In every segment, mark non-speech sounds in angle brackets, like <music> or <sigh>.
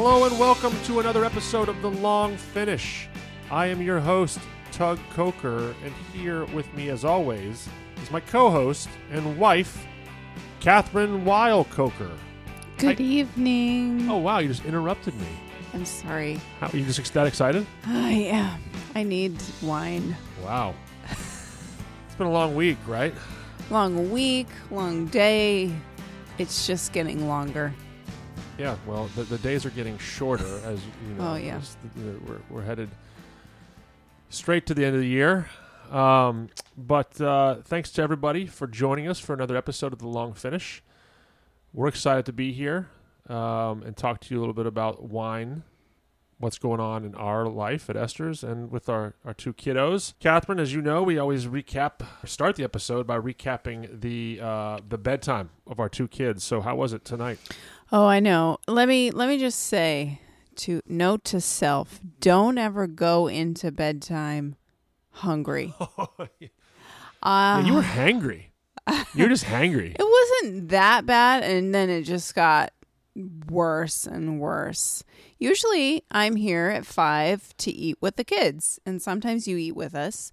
Hello and welcome to another episode of The Long Finish. I am your host, Tug Coker, and here with me, as always, is my co host and wife, Kathryn Weil Coker. Good evening. Oh, wow, you just interrupted me. I'm sorry. How, you just that excited? I am. I need wine. Wow. it's been a long week, right? Long week, long day. It's just getting longer. Yeah, well, the, the days are getting shorter as you know. Oh, yeah. as the- the- we're, we're headed straight to the end of the year. Um, but uh, thanks to everybody for joining us for another episode of the Long Finish. We're excited to be here um, and talk to you a little bit about wine, what's going on in our life at Esters, and with our, our two kiddos. Kathryn, as you know, we always recap, start the episode by recapping the uh, the bedtime of our two kids. So, how was it tonight? Oh, I know. Let me let me just say to note to self, don't ever go into bedtime hungry. <laughs> yeah, Uh, you were hangry. You were just hangry. <laughs> It wasn't that bad, and then it just got worse and worse. Usually, I'm here at five to eat with the kids, and sometimes you eat with us.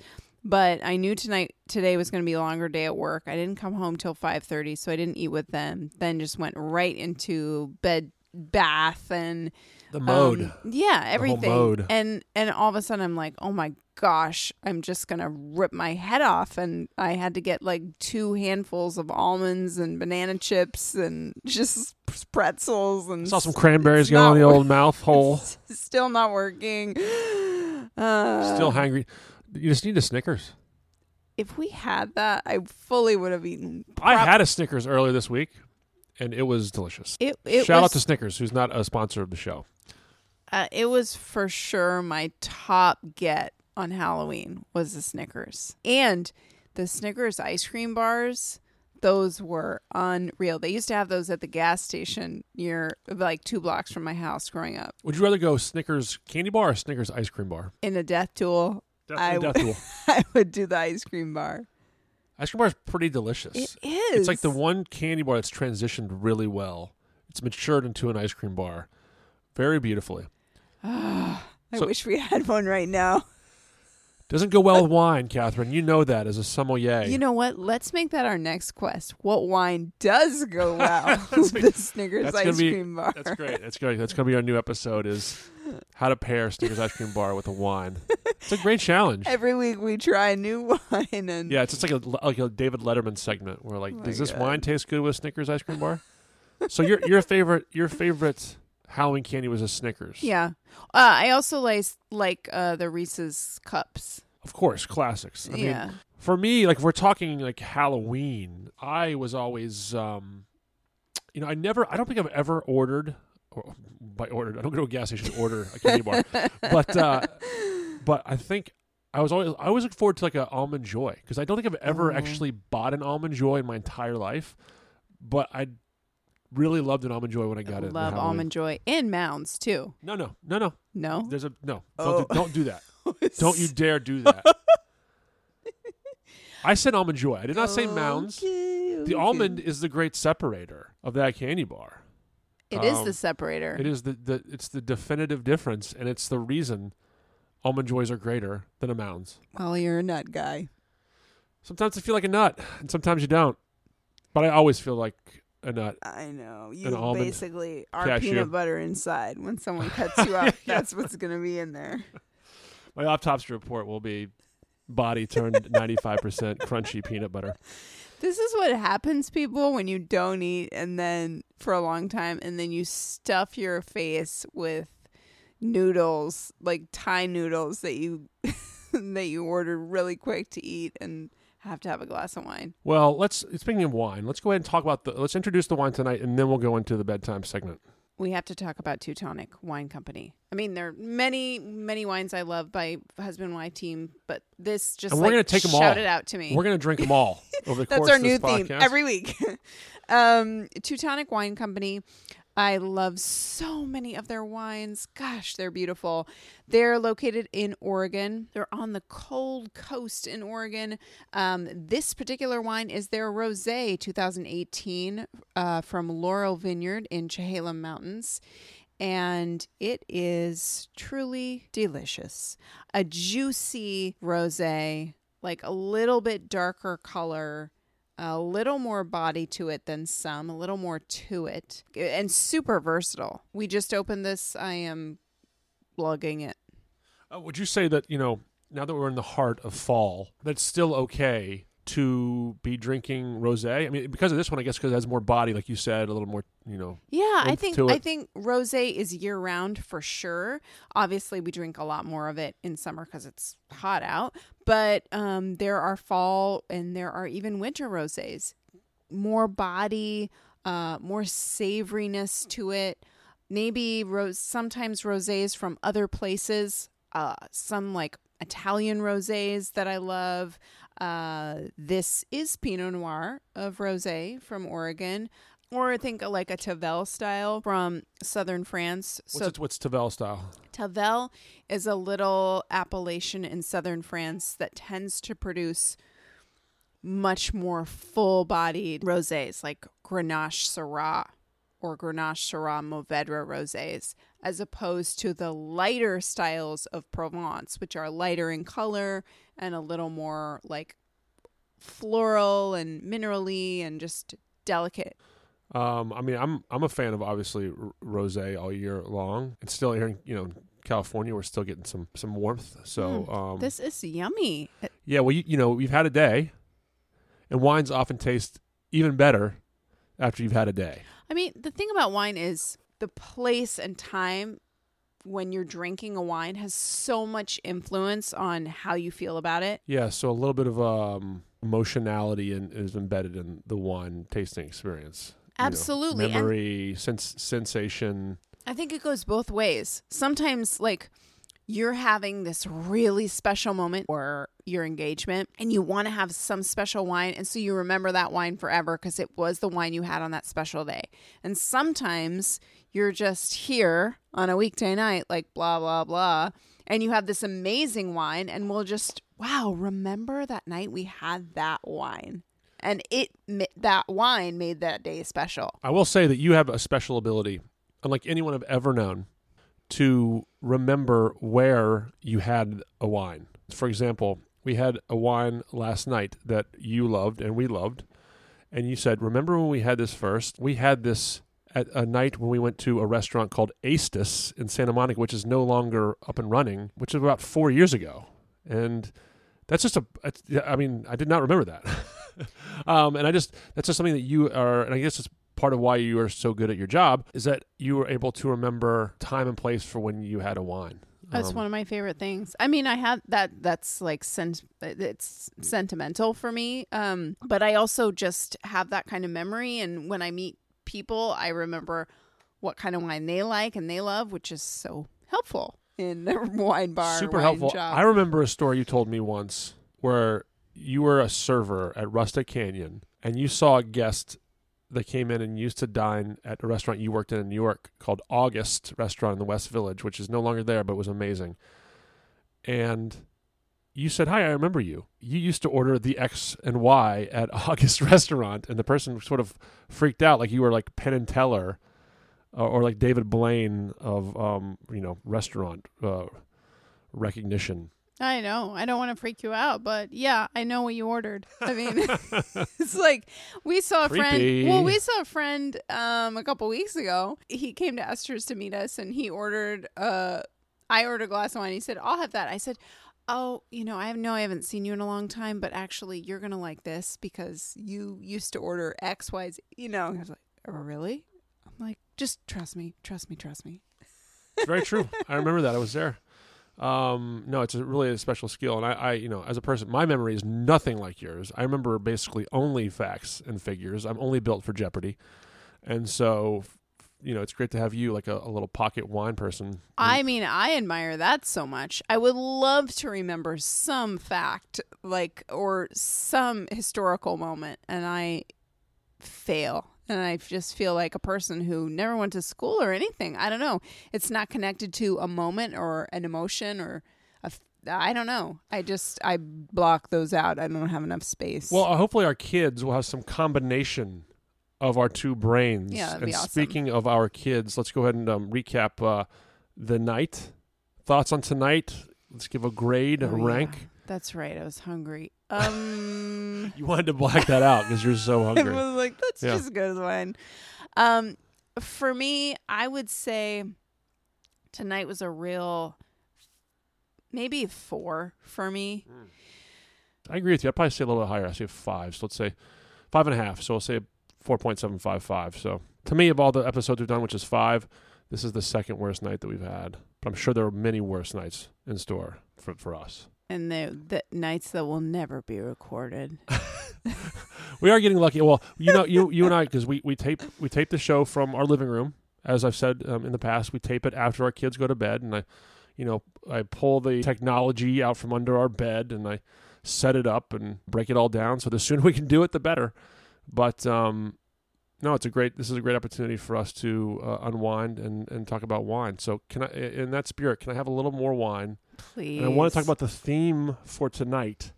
But I knew tonight today was going to be a longer day at work. I didn't come home till five thirty, so I didn't eat with them. Then just went right into bed, bath, and The mode. um, yeah, everything. mode. And and all of a sudden I'm like, oh my gosh, I'm just gonna rip my head off. And I had to get like two handfuls of almonds and banana chips and just pretzels and Saw some cranberries it's go in the old mouth hole. <laughs> still not working. Uh, Still hangry. You just need a Snickers. if we had that, I fully would have eaten. I had a Snickers earlier this week, and it was delicious. it. It Shout was, out to Snickers, who's not a sponsor of the show. uh, it was for sure my top get on Halloween was the Snickers. And the Snickers ice cream bars, those were unreal. They used to have those at the gas station near like two blocks from my house growing up. Would you rather go Snickers candy bar or Snickers ice cream bar? In a death duel, Definitely I w-. <laughs> I would do the ice cream bar. Ice cream bar is pretty delicious. It is. It's like the one candy bar that's transitioned really well. It's matured into an ice cream bar very beautifully. Ah, I So- wish we had one right now. <laughs> Doesn't go well with wine, Kathryn. You know that as a sommelier. You know what? Let's make that our next quest. What wine does go <laughs> well with the Snickers ice be- cream bar? That's great. That's great. That's going to be our new episode is how to pair Snickers ice cream bar with a wine. It's a great challenge. Every week we try a new <laughs> wine and Yeah, it's just like a like a David Letterman segment where like, Oh does this God. wine taste good with Snickers ice cream bar? so your your favorite your favorite Halloween candy was a Snickers. Yeah. Uh, I also like like uh, the Reese's cups. of course, classics. I mean, yeah. for me, like if we're talking like Halloween, I was always, um, you know, I never, I don't think I've ever ordered, or by ordered, I don't go to a gas station to order a candy bar, <laughs> but, uh, but I think I was always, I always look forward to like an almond joy because I don't think I've ever Oh. actually bought an almond joy in my entire life, but I really loved an almond joy when I got it. Love Halloween. almond joy and mounds too. No, no, no, no. No. There's a no. Don't, Oh. do, don't do that. <laughs> Don't you <laughs> dare do that. <laughs> I said almond joy. I did not say mounds. Okay, The almond is the great separator of that candy bar. It is um, the separator. It is the, the it's the definitive difference, and it's the reason almond joys are greater than a mounds. Well, you're a nut guy. Sometimes I feel like a nut, and sometimes you don't. But I always feel like a nut. I know. You almond basically are cashew. peanut butter inside. When someone <laughs> cuts you up, that's what's going to be in there. My autopsy report will be body turned <laughs> ninety five percent crunchy peanut butter. This is what happens, people, when you don't eat and then for a long time and then you stuff your face with noodles, like Thai noodles that you <laughs> that you ordered really quick to eat and have to have a glass of wine. Well, let's speaking of wine, let's go ahead and talk about the let's introduce the wine tonight, and then we'll go into the bedtime segment. We have to talk about Teutonic Wine Company. I mean, there are many, many wines I love by husband and wife team, but this just And we're like, gonna take 'em shout all. it out to me. We're gonna drink them all over the <laughs> That's course our new theme podcast. every week. <laughs> um, Teutonic Wine Company. I love so many of their wines. Gosh, they're beautiful. They're located in Oregon. They're on the cold coast in Oregon. Um, this particular wine is their Rosé 2018 uh, from Laurel Vineyard in Chehalem Mountains. and it is truly delicious. A juicy rosé, like a little bit darker color, a little more body to it than some, a little more to it, and super versatile. We just opened this. I am lugging it. Uh, would you say that you know now that we're in the heart of fall, that's still okay to be drinking rosé? I mean, because of this one, I guess because it has more body, like you said, a little more, you know. Yeah, I think I think rosé is year round for sure. Obviously, we drink a lot more of it in summer because it's hot out. But um, there are fall and there are even winter rosés. More body, uh, more savoriness to it. Maybe rose. Sometimes rosés from other places. Uh, some like Italian rosés that I love. Uh, this is Pinot Noir of rosé from Oregon. Or I think like a Tavel style from southern France. What's so it, what's Tavel style? Tavel is a little appellation in southern France that tends to produce much more full-bodied rosés like Grenache Syrah or Grenache Syrah Mourvedre rosés as opposed to the lighter styles of Provence which are lighter in color and a little more like floral and minerally and just delicate. Um, I mean, I'm I'm a fan of obviously r- rosé all year long, and still here in you know California, we're still getting some some warmth. So um, This is yummy. yeah, well, you, you know, we've had a day, and wines often taste even better after you've had a day. I mean, the thing about wine is the place and time when you're drinking a wine has so much influence on how you feel about it. Yeah, so a little bit of um, emotionality in, is embedded in the wine tasting experience. You know, Absolutely. And- memory, sense, sensation. I think it goes both ways. Sometimes, like, you're having this really special moment or your engagement and you want to have some special wine and so you remember that wine forever because it was the wine you had on that special day. And sometimes you're just here on a weekday night like blah blah blah and you have this amazing wine and we'll just wow remember that night we had that wine? And it that wine made that day special. I will say that you have a special ability, unlike anyone I've ever known, to remember where you had a wine. For example, we had a wine last night that you loved and we loved, and you said, "Remember when we had this first? We had this." At a night when we went to a restaurant called Astus in Santa Monica, which is no longer up and running, which is about four years ago, and that's just a. I mean, I did not remember that, <laughs> um, and I just that's just something that you are, and I guess it's part of why you are so good at your job is that you were able to remember time and place for when you had a wine. That's Um, one of my favorite things. I mean, I have that. That's like. It's sentimental for me. Um, but I also just have that kind of memory, and when I meet people, I remember what kind of wine they like and they love, which is so helpful in the <laughs> wine bar. super wine helpful. shop. I remember a story you told me once where you were a server at Rustic Canyon and you saw a guest that came in and used to dine at a restaurant you worked in in New York called August Restaurant in the West Village, which is no longer there but was amazing. And you said, "Hi, I remember you. You used to order the X and Y at <laughs> August Restaurant," and the person sort of freaked out, like you were like Penn and Teller, uh, or like David Blaine of um, you know restaurant uh, recognition. I know. I don't want to freak you out, but yeah, I know what you ordered. I mean, <laughs> <laughs> it's like we saw a Creepy. friend. Well, we saw a friend um a couple weeks ago. He came to Esters to meet us, and he ordered. Uh, I ordered a glass of wine. He said, "I'll have that." I said. Oh, you know, I have no, I haven't seen you in a long time, but actually, you're gonna like this because you used to order X, Y, Z. You know, I was like, oh, really? I'm like, just trust me, trust me, trust me. It's very true. I remember that. I was there. Um, no, it's a really a special skill, and I, I, you know, as a person, my memory is nothing like yours. I remember basically only facts and figures. I'm only built for Jeopardy, and so, you know, it's great to have you like a, a little pocket wine person. I mean, I admire that so much. I would love to remember some fact, like, or some historical moment, and I fail. And I just feel like a person who never went to school or anything. I don't know. It's not connected to a moment or an emotion or a. I don't know. I just I block those out. I don't have enough space. Well, uh, hopefully our kids will have some combination of our two brains. Yeah, that'd and be awesome. speaking of our kids, let's go ahead and um, recap uh, the night. Thoughts on tonight? Let's give a grade, a Oh, yeah. rank. That's right. I was hungry. Um, <laughs> You wanted to black that out because you're so <laughs> hungry. I was like, that's Yeah. just good as wine. Um, for me, I would say tonight was a real, maybe four for me. I agree with you. I'd probably say a little bit higher. I say five. So let's say five and a half. So I'll say four point seven five five. So to me, of all the episodes we've done, which is five, this is the second worst night that we've had. But I'm sure there are many worse nights in store for for us. And the the nights that will never be recorded. <laughs> We are getting lucky. Well, you know, you you and I, because we we tape we tape the show from our living room. As I've said um, in the past, we tape it after our kids go to bed, and I, you know, I pull the technology out from under our bed and I set it up and break it all down. So the sooner we can do it, the better. But um, no, it's a great. This is a great opportunity for us to uh, unwind and and talk about wine. So can I, in that spirit, can I have a little more wine? Please. And I want to talk about the theme for tonight,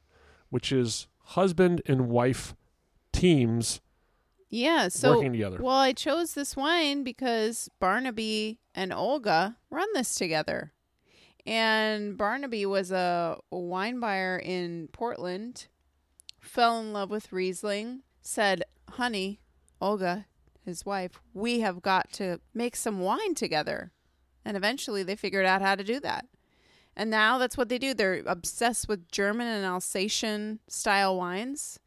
which is husband and wife teams yeah. So working together. well, I chose this wine because Barnaby and Olga run this together. And Barnaby was a wine buyer in Portland, fell in love with Riesling, said, Honey, Olga, his wife, we have got to make some wine together. And eventually they figured out how to do that. And now that's what they do. They're obsessed with German and Alsatian style wines.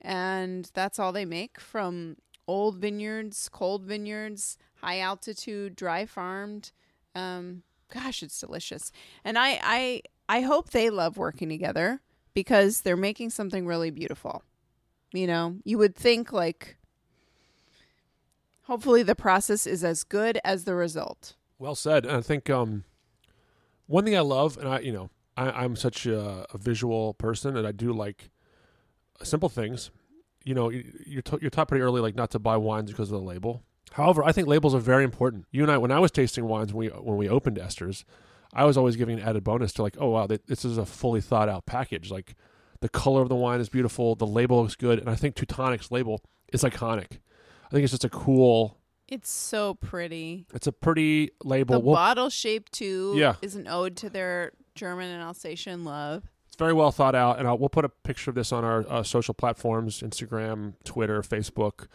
And that's all they make from old vineyards, cold vineyards, high altitude, dry farmed. Um, gosh, it's delicious. And I, I, I hope they love working together because they're making something really beautiful. You know, you would think like, hopefully the process is as good as the result. Well said. I think um, one thing I love, and I, you know, I, I'm such a, a visual person, and I do like simple things. You know, you- you're t- you're taught pretty early, like not to buy wines because of the label. However, I think labels are very important. You and I, when I was tasting wines, when we when we opened Esters, I was always giving an added bonus to like, oh wow, th- this is a fully thought out package. Like the color of the wine is beautiful, the label looks good, and I think Teutonic's label is iconic. I think it's just a cool. It's so pretty. It's a pretty label. The We'll- bottle shape too Yeah. is an ode to their German and Alsatian love. It's very well thought out, and I'll, we'll put a picture of this on our uh, social platforms: Instagram, Twitter, Facebook,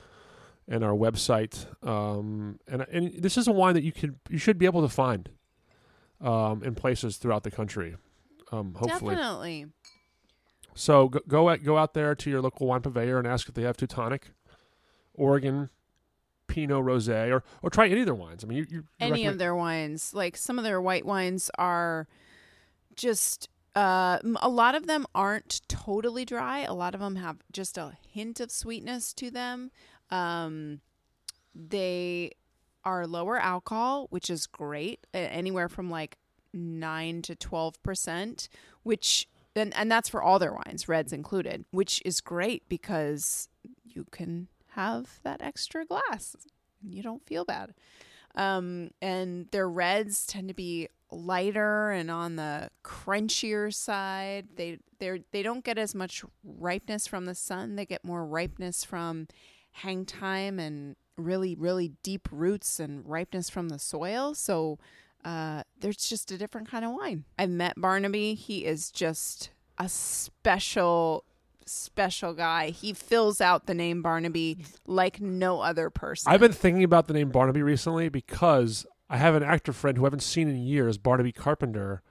and our website. Um, and and this is a wine that you can you should be able to find um, in places throughout the country. Um, hopefully, Definitely. so go go, at, go out there to your local wine purveyor and ask if they have Teutonic, Oregon, Pinot Rosé, or or try any of their wines. I mean, you, you you Any recommend- of their wines, like some of their white wines are just uh a lot of them aren't totally dry. A lot of them have just a hint of sweetness to them. Um they are lower alcohol, which is great, anywhere from like 9 to 12%, which and and that's for all their wines, reds included, which is great because you can have that extra glass. You don't feel bad. Um, and their reds tend to be lighter and on the crunchier side. They they they don't get as much ripeness from the sun. They get more ripeness from hang time and really really deep roots and ripeness from the soil. So uh, there's just a different kind of wine. I've met Barnaby. He is just a special special guy. He fills out the name Barnaby like no other person. I've been thinking about the name Barnaby recently because I have an actor friend who I haven't seen in years, Barnaby Carpenter.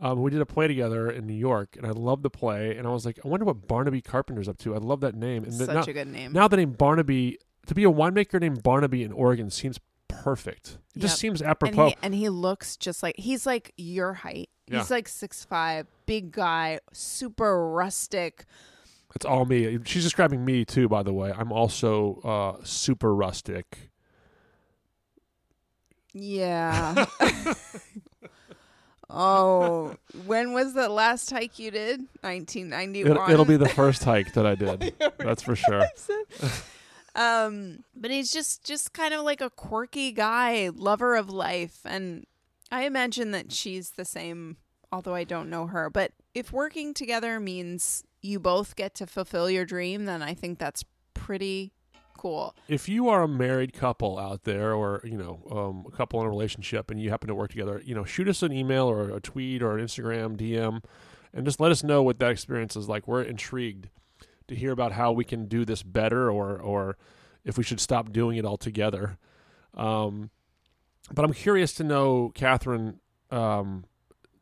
Um, we did a play together in New York, and I loved the play. And I was like, I wonder what Barnaby Carpenter's up to. I love that name. And such now, a good name. now the name Barnaby to be a winemaker named Barnaby in Oregon seems perfect. It just Yep. seems and apropos. he, and he looks just like he's like your height. Yeah. He's like six five, big guy, super rustic. it's all me. She's describing me too, by the way. I'm also uh, super rustic. Yeah. <laughs> <laughs> oh, when was the last hike you did? Nineteen ninety It, one. it'll be the <laughs> first hike that I did. That's for sure. Um but he's just just kind of like a quirky guy lover of life. And i imagine that she's the same although i don't know her. But if working together means you both get to fulfill your dream then i think that's pretty cool. if you are a married couple out there or you know um, a couple in a relationship and you happen to work together you know shoot us an email or a tweet or an instagram dm and just let us know what that experience is like. We're intrigued to hear about how we can do this better or or if we should stop doing it altogether um, but i'm curious to know kathryn um,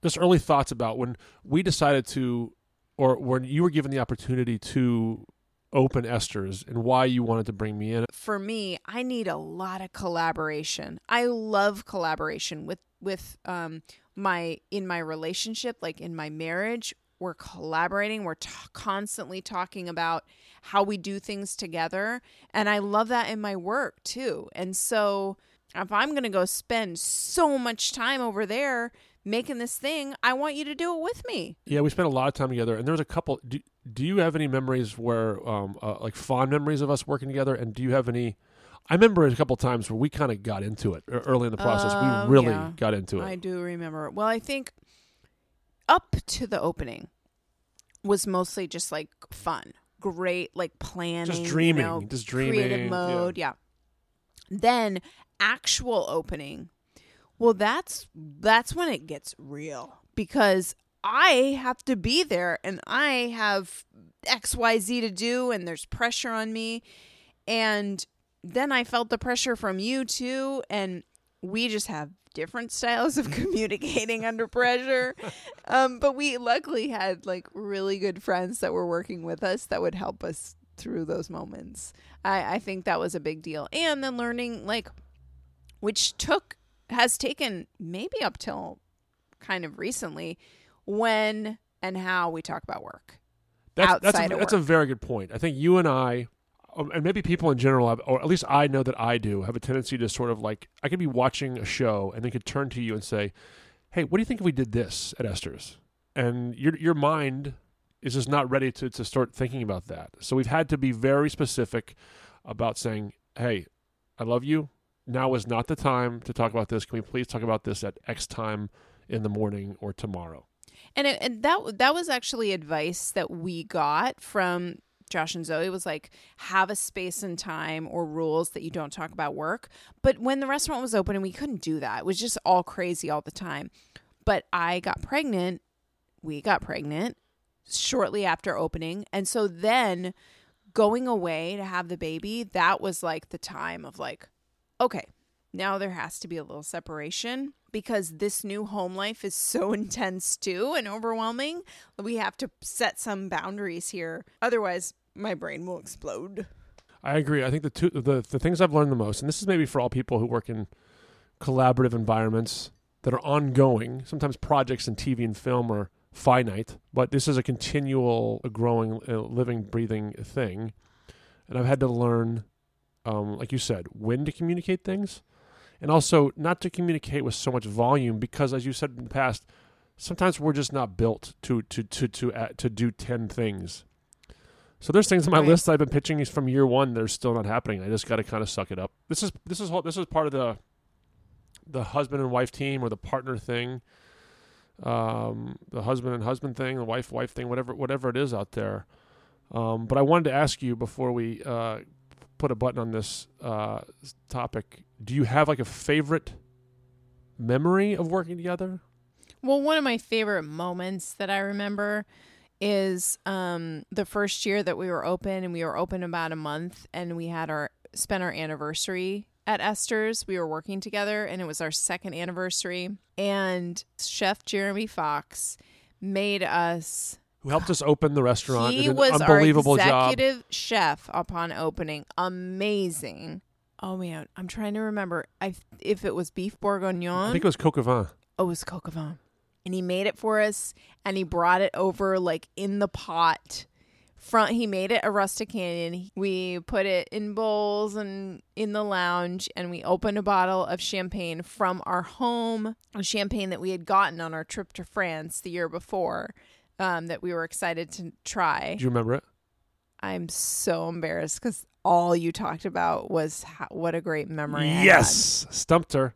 just early thoughts about when we decided to or when you were given the opportunity to open Esters and why you wanted to bring me in. For me, I need a lot of collaboration. I love collaboration with with um my in my relationship, like in my marriage. We're collaborating. We're t- constantly talking about how we do things together, and I love that in my work too. And so, if I'm going to go spend so much time over there making this thing, I want you to do it with me. Yeah, we spent a lot of time together, and there was a couple. Do, do you have any memories where, um, uh, like fond memories of us working together? And do you have any? I remember a couple times where we kind of got into it early in the process. Oh, we really yeah. got into it. I do remember. Well, I think up to the opening was mostly just like fun, great, like planning, just you dreaming, know, just dreaming. creative yeah. mode. Yeah. Then actual opening. Well, that's that's when it gets real because I have to be there and I have XYZ to do and there's pressure on me and then I felt the pressure from you too and we just have different styles of <laughs> communicating under pressure. Um, but we luckily had like really good friends that were working with us that would help us through those moments. I, I think that was a big deal. And then learning like which took has taken maybe up till kind of recently when and how we talk about work. That's, that's, outside a, of that's a very good point. I think you and I, Um, and maybe people in general, have, or at least I know that I do, have a tendency to sort of like I could be watching a show and they could turn to you and say, "Hey, what do you think if we did this at Esters?" And your your mind is just not ready to to start thinking about that. So we've had to be very specific about saying, "Hey, I love you. Now is not the time to talk about this. Can we please talk about this at X time in the morning or tomorrow?" And, it, and that that was actually advice that we got from Josh and Zoe was like have a space and time or rules that you don't talk about work. But when the restaurant was open and we couldn't do that, it was just all crazy all the time. But I got pregnant, we got pregnant shortly after opening, and so then going away to have the baby, that was like the time of like okay, now there has to be a little separation because this new home life is so <laughs> intense too and overwhelming. We have to set some boundaries here. Otherwise, my brain will explode. I agree. I think the two the, the things I've learned the most, and this is maybe for all people who work in collaborative environments that are ongoing. Sometimes projects in TV and film are finite, but this is a continual, a growing, uh, living, breathing thing. And I've had to learn, um, like you said, when to communicate things, and also not to communicate with so much volume because, as you said in the past, sometimes we're just not built to to to to uh, to do ten things. So there's things on my Right. list I've been pitching from year one that are still not happening. I just got to kind of suck it up. This is this is this is part of the the husband and wife team or the partner thing, um, the husband and husband thing, the wife wife thing, whatever whatever it is out there. Um, but I wanted to ask you before we uh, put a button on this uh, topic: Do you have like a favorite memory of working together? Well, one of my favorite moments that I remember is um, the first year that we were open, and we were open about a month, and we had our spent our anniversary at Esters. We were working together, and it was our second anniversary. And Chef Jeremy Fox made us. Who helped us open the restaurant? He was our job. executive chef upon opening. Amazing. Oh man, I'm trying to remember. I if it was beef bourguignon. I think it was coq au vin. Oh, it was coq au vin. And he made it for us and he brought it over like in the pot. Front he made it a rustic canyon. We put it in bowls and in the lounge and we opened a bottle of champagne from our home, a champagne that we had gotten on our trip to France the year before. Um, that we were excited to try. Do you remember it? I'm so embarrassed because all you talked about was how, what a great memory. I had. Yes, stumped her.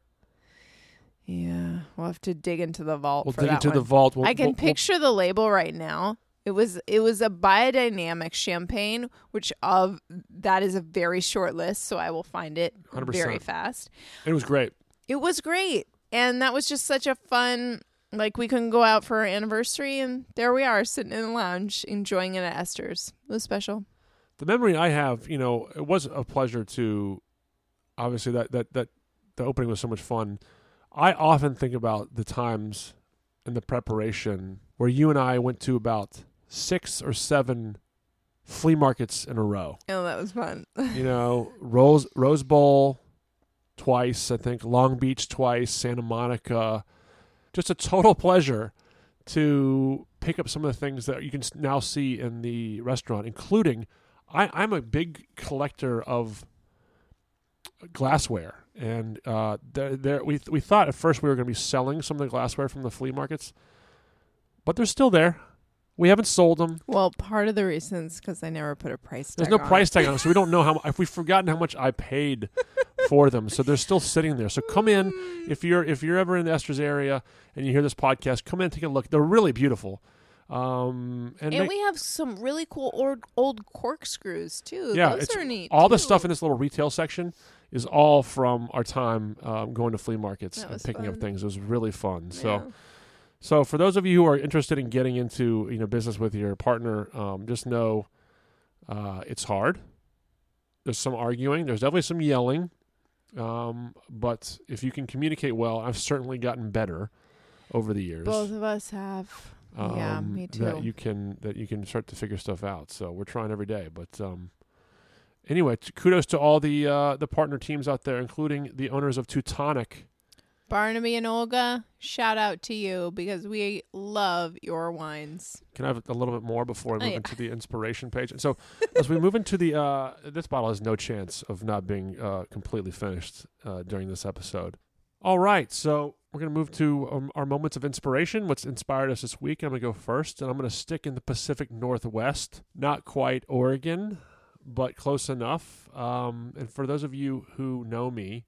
Yeah, we'll have to dig into the vault. We'll for dig that into one. the vault. We'll, I can we'll- we'll- picture the label right now. It It was it was a biodynamic champagne, which of that is a very short list, so I will find it 100%. very fast. It was great. It was great. And that was just such a fun like we couldn't go out for our anniversary and there we are sitting in the lounge enjoying it at Esters. It was special. The memory I have, you know, it was a pleasure to obviously that that that the opening was so much fun. I often think about the times and the preparation where you and I went to about six or seven flea markets in a row. Oh, that was fun. <laughs> You know, Rose Rose Bowl twice, I think, Long Beach twice, Santa Monica. Just a total pleasure to pick up some of the things that you can now see in the restaurant, including I, I'm a big collector of glassware, and uh, there, there we we thought at first we were going to be selling some of the glassware from the flea markets, but they're still there. We haven't sold them. Well, part of the reason is because I never put a price tag. On. There's no on price tag on them, so we don't know how. <laughs> If we've forgotten how much I paid for them, so they're still sitting there. So come in if you're if you're ever in the Esters area and you hear this podcast, come in and take a look. They're really beautiful. Um, and And make- we have some really cool old, old corkscrews too. yeah, Those are neat. all the stuff in this little retail section is all from our time um, going to flea markets and picking up things. It was really fun. So. So for those of you who are interested in getting into you know business with your partner, um, just know uh, it's hard. There's some arguing. There's definitely some yelling. Um, but if you can communicate well, I've certainly gotten better over the years. both of us have. Yeah, um, me That you can that you can start to figure stuff out. So we're trying every day. But um, anyway, t- kudos to all the uh, the partner teams out there, including the owners of Teutonic. Barnaby and Olga, shout out to you because we love your wines. Can I have a little bit more before I Oh, move yeah. into the inspiration page? And so, as we move into the, uh, this bottle has no chance of not being uh, completely finished uh, during this episode. All right, so we're going to move to um, our moments of inspiration. What's inspired us this week? I'm going to go first, and I'm going to stick in the Pacific Northwest. Not quite Oregon, but close enough. Um, and for those of you who know me,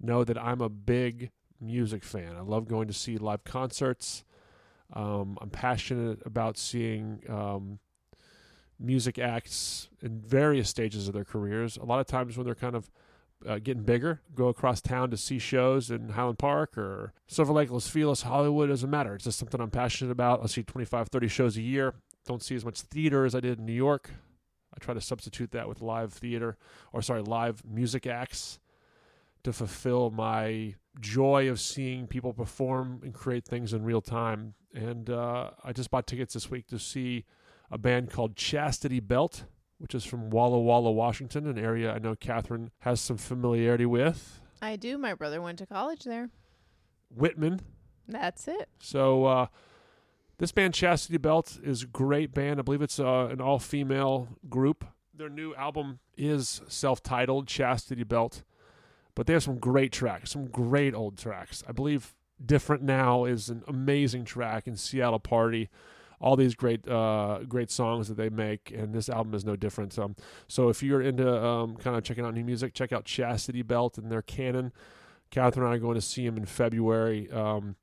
know that I'm a big music fan. I love going to see live concerts. Um, I'm passionate about seeing um, music acts in various stages of their careers. A lot of times when they're kind of uh, getting bigger, go across town to see shows in Highland Park or Silver Lake, Los Feliz, Hollywood. Doesn't matter. It's just something I'm passionate about. I see 25, 30 shows a year. Don't see as much theater as I did in New York. I try to substitute that with live theater, or sorry, live music acts to fulfill my joy of seeing people perform and create things in real time. And uh, I just bought tickets this week to see a band called Chastity Belt, which is from Walla Walla, Washington, an area I know Kathryn has some familiarity with. I do. My brother went to college there. Whitman. That's it. So uh, this band, Chastity Belt, is a great band. I believe it's uh, an all-female group. Their new album is self-titled Chastity Belt, but they have some great tracks, some great old tracks. I believe "Different Now" is an amazing track, in "Seattle Party." All these great, uh, great songs that they make, and this album is no different. Um, so if you're into um, kind of checking out new music, check out Chastity Belt and their Canon. Kathryn and I are going to see them in February. Um,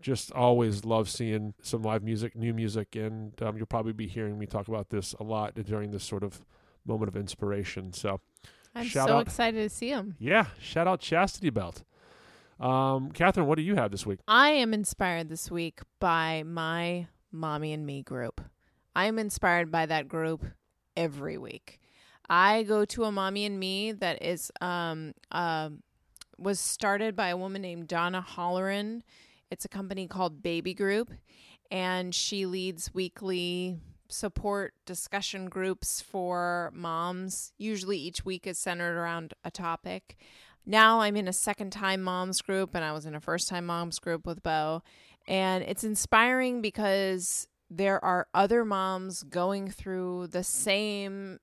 just always love seeing some live music, new music, and um, you'll probably be hearing me talk about this a lot during this sort of moment of inspiration. So, I'm Shout so out. excited to see him. yeah, shout out Chastity Belt. Um, Kathryn, what do you have this week? I am inspired this week by my Mommy and Me group. I am inspired by that group every week. I go to a Mommy and Me that is um um was started by a woman named Donna Holleran. It's a company called Baby Group and she leads weekly support discussion groups for moms. Usually each week is centered around a topic. Now I'm in a second time moms group and I was in a first time moms group with Bo. And it's inspiring because there are other moms going through the same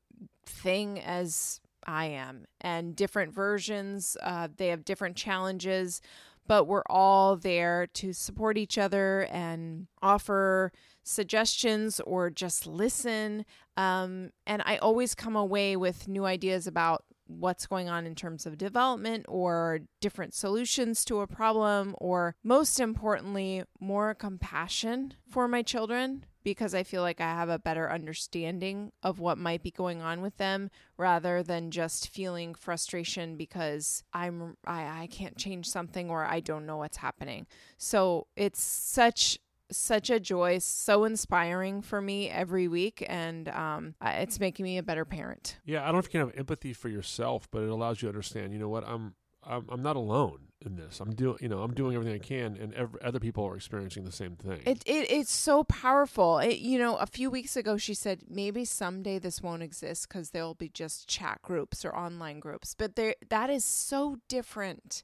thing as I am and different versions. Uh, they have different challenges, but we're all there to support each other and offer suggestions or just listen. Um, and I always come away with new ideas about what's going on in terms of development or different solutions to a problem, or most importantly, more compassion for my children because I feel like I have a better understanding of what might be going on with them rather than just feeling frustration because I'm I, I can't change something or I don't know what's happening. So it's such such a joy, so inspiring for me every week, and um, it's making me a better parent. Yeah, I don't know if you can have empathy for yourself, but it allows you to understand. You know what? I'm I'm, I'm not alone in this. I'm doing you know I'm doing everything I can, and ev- other people are experiencing the same thing. It, it it's so powerful. It, you know, a few weeks ago she said maybe someday this won't exist because there will be just chat groups or online groups. But there that is so different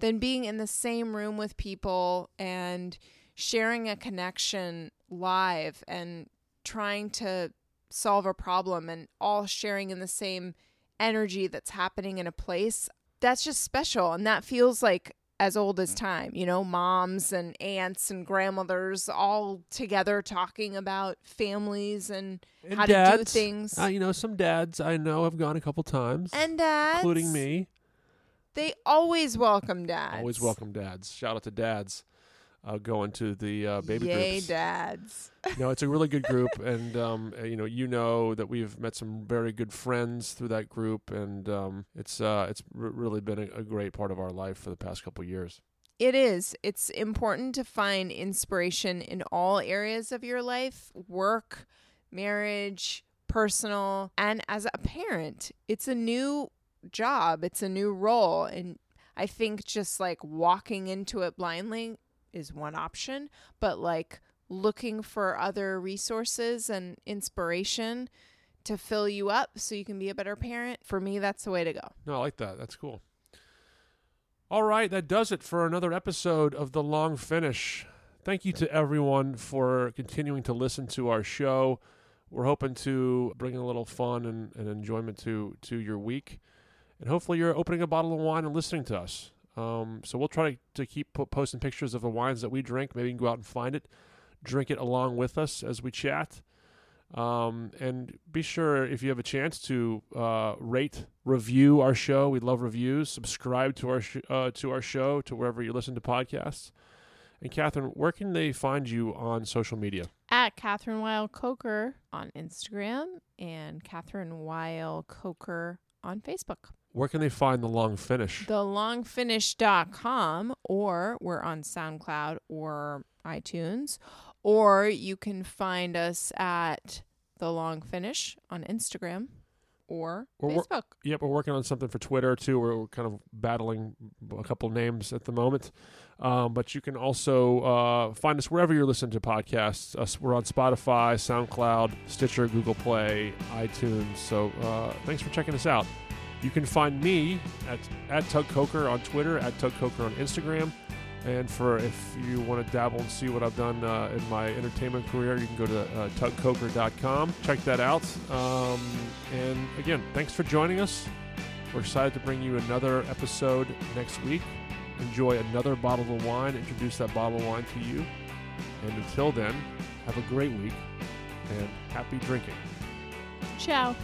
than being in the same room with people and sharing a connection live and trying to solve a problem and all sharing in the same energy that's happening in a place. That's just special and that feels like as old as time, you know, moms and aunts and grandmothers all together talking about families and, And how to do things. Uh, you know, some dads I know have gone a couple times, and dads, including me. they always welcome dads. Always welcome dads. Shout out to dads. Uh, going to the uh, baby Yay, groups. dads. no, it's a really good group, <laughs> and um, uh, you know, you know that we've met some very good friends through that group, and um, it's uh, it's r- really been a, a great part of our life for the past couple years. It is. It's important to find inspiration in all areas of your life work, marriage, personal, and as a parent. It's a new job, it's a new role. And I think just like walking into it blindly is one option, but like looking for other resources and inspiration to fill you up so you can be a better parent, for me, that's the way to go. No, I like that. That's cool. All right, that does it for another episode of The Long Finish. Thank you to everyone for continuing to listen to our show. We're hoping to bring a little fun and, and enjoyment to, to your week. And hopefully, you're opening a bottle of wine and listening to us. Um, so, we'll try to keep po- posting pictures of the wines that we drink. Maybe you can go out and find it, drink it along with us as we chat. Um, and be sure if you have a chance to uh, rate, review our show. We love reviews. Subscribe to our sh- uh, to our show to wherever you listen to podcasts. And Kathryn, where can they find you on social media? at Kathryn Weil Coker on Instagram and Kathryn Weil Coker on Facebook. Where can they find the long finish? TheLongFinish.com or we're on SoundCloud or iTunes or you can find us at The Long Finish on Instagram or we're- Facebook. Yep, we're working on something for Twitter too. We're, we're kind of battling a couple names at the moment, um, but you can also uh, find us wherever you're listening to podcasts. Us, we're on Spotify, SoundCloud, Stitcher, Google Play, iTunes. So uh, thanks for checking us out. You can find me at at Tug Coker on Twitter, at Tug Coker on Instagram. And for if you want to dabble and see what I've done uh, in my entertainment career, you can go to uh, tugcoker.com. Check that out. Um, and again, thanks for joining us. We're excited to bring you another episode next week. Enjoy another bottle of wine, introduce that bottle of wine to you. And until then, have a great week and happy drinking. Ciao.